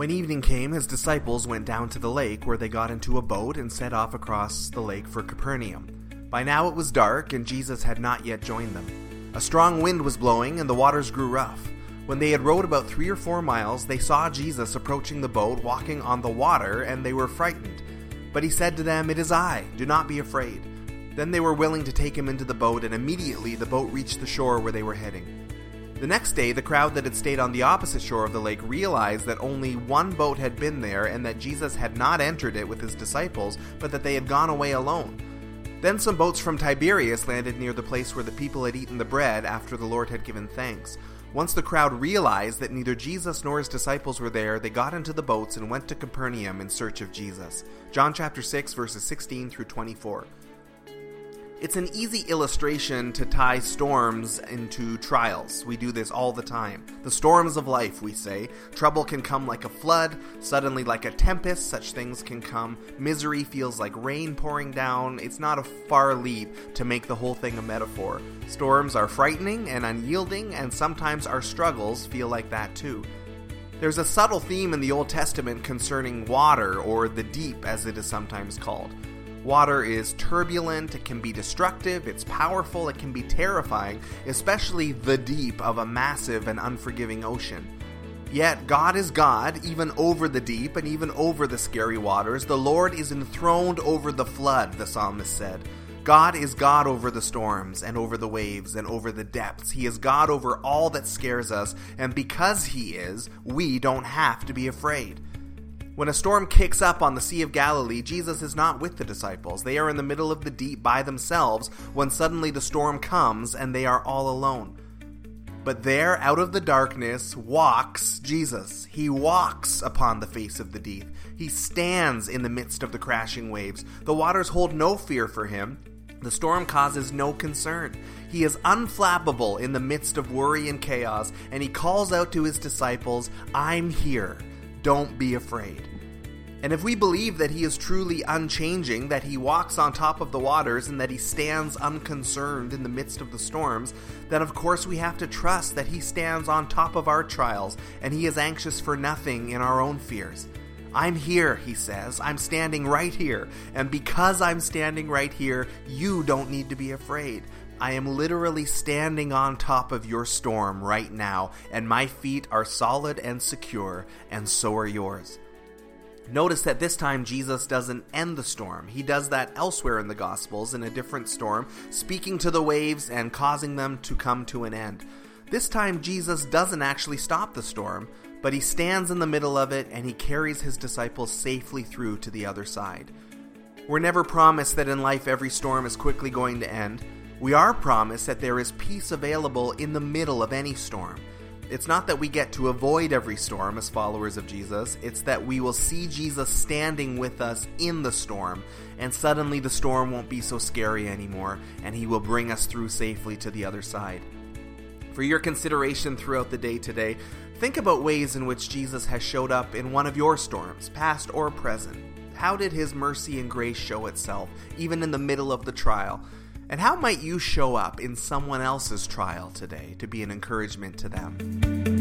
When evening came, his disciples went down to the lake, where they got into a boat and set off across the lake for Capernaum. By now it was dark, and Jesus had not yet joined them. A strong wind was blowing, and the waters grew rough. When they had rowed about three or four miles, they saw Jesus approaching the boat, walking on the water, and they were frightened. But he said to them, It is I, do not be afraid. Then they were willing to take him into the boat, and immediately the boat reached the shore where they were heading. The next day, the crowd that had stayed on the opposite shore of the lake realized that only one boat had been there and that Jesus had not entered it with his disciples, but that they had gone away alone. Then some boats from Tiberias landed near the place where the people had eaten the bread after the Lord had given thanks. Once the crowd realized that neither Jesus nor his disciples were there, they got into the boats and went to Capernaum in search of Jesus. John chapter 6 verses 16 through 24. It's an easy illustration to tie storms into trials. We do this all the time. The storms of life, we say. Trouble can come like a flood, suddenly like a tempest, such things can come. Misery feels like rain pouring down. It's not a far leap to make the whole thing a metaphor. Storms are frightening and unyielding, and sometimes our struggles feel like that too. There's a subtle theme in the Old Testament concerning water, or the deep as it is sometimes called. Water is turbulent, it can be destructive, it's powerful, it can be terrifying, especially the deep of a massive and unforgiving ocean. Yet God is God, even over the deep and even over the scary waters. The Lord is enthroned over the flood, the psalmist said. God is God over the storms and over the waves and over the depths. He is God over all that scares us, and because He is, we don't have to be afraid. When a storm kicks up on the Sea of Galilee, Jesus is not with the disciples. They are in the middle of the deep by themselves when suddenly the storm comes and they are all alone. But there, out of the darkness, walks Jesus. He walks upon the face of the deep. He stands in the midst of the crashing waves. The waters hold no fear for him. The storm causes no concern. He is unflappable in the midst of worry and chaos, and he calls out to his disciples, I'm here. Don't be afraid. And if we believe that he is truly unchanging, that he walks on top of the waters, and that he stands unconcerned in the midst of the storms, then of course we have to trust that he stands on top of our trials, and he is anxious for nothing in our own fears. I'm here, he says. I'm standing right here. And because I'm standing right here, you don't need to be afraid. I am literally standing on top of your storm right now, and my feet are solid and secure, and so are yours. Notice that this time Jesus doesn't end the storm. He does that elsewhere in the Gospels in a different storm, speaking to the waves and causing them to come to an end. This time Jesus doesn't actually stop the storm, but he stands in the middle of it and he carries his disciples safely through to the other side. We're never promised that in life every storm is quickly going to end. We are promised that there is peace available in the middle of any storm. It's not that we get to avoid every storm as followers of Jesus, it's that we will see Jesus standing with us in the storm, and suddenly the storm won't be so scary anymore, and he will bring us through safely to the other side. For your consideration throughout the day today, think about ways in which Jesus has showed up in one of your storms, past or present. How did his mercy and grace show itself, even in the middle of the trial? And how might you show up in someone else's trial today to be an encouragement to them?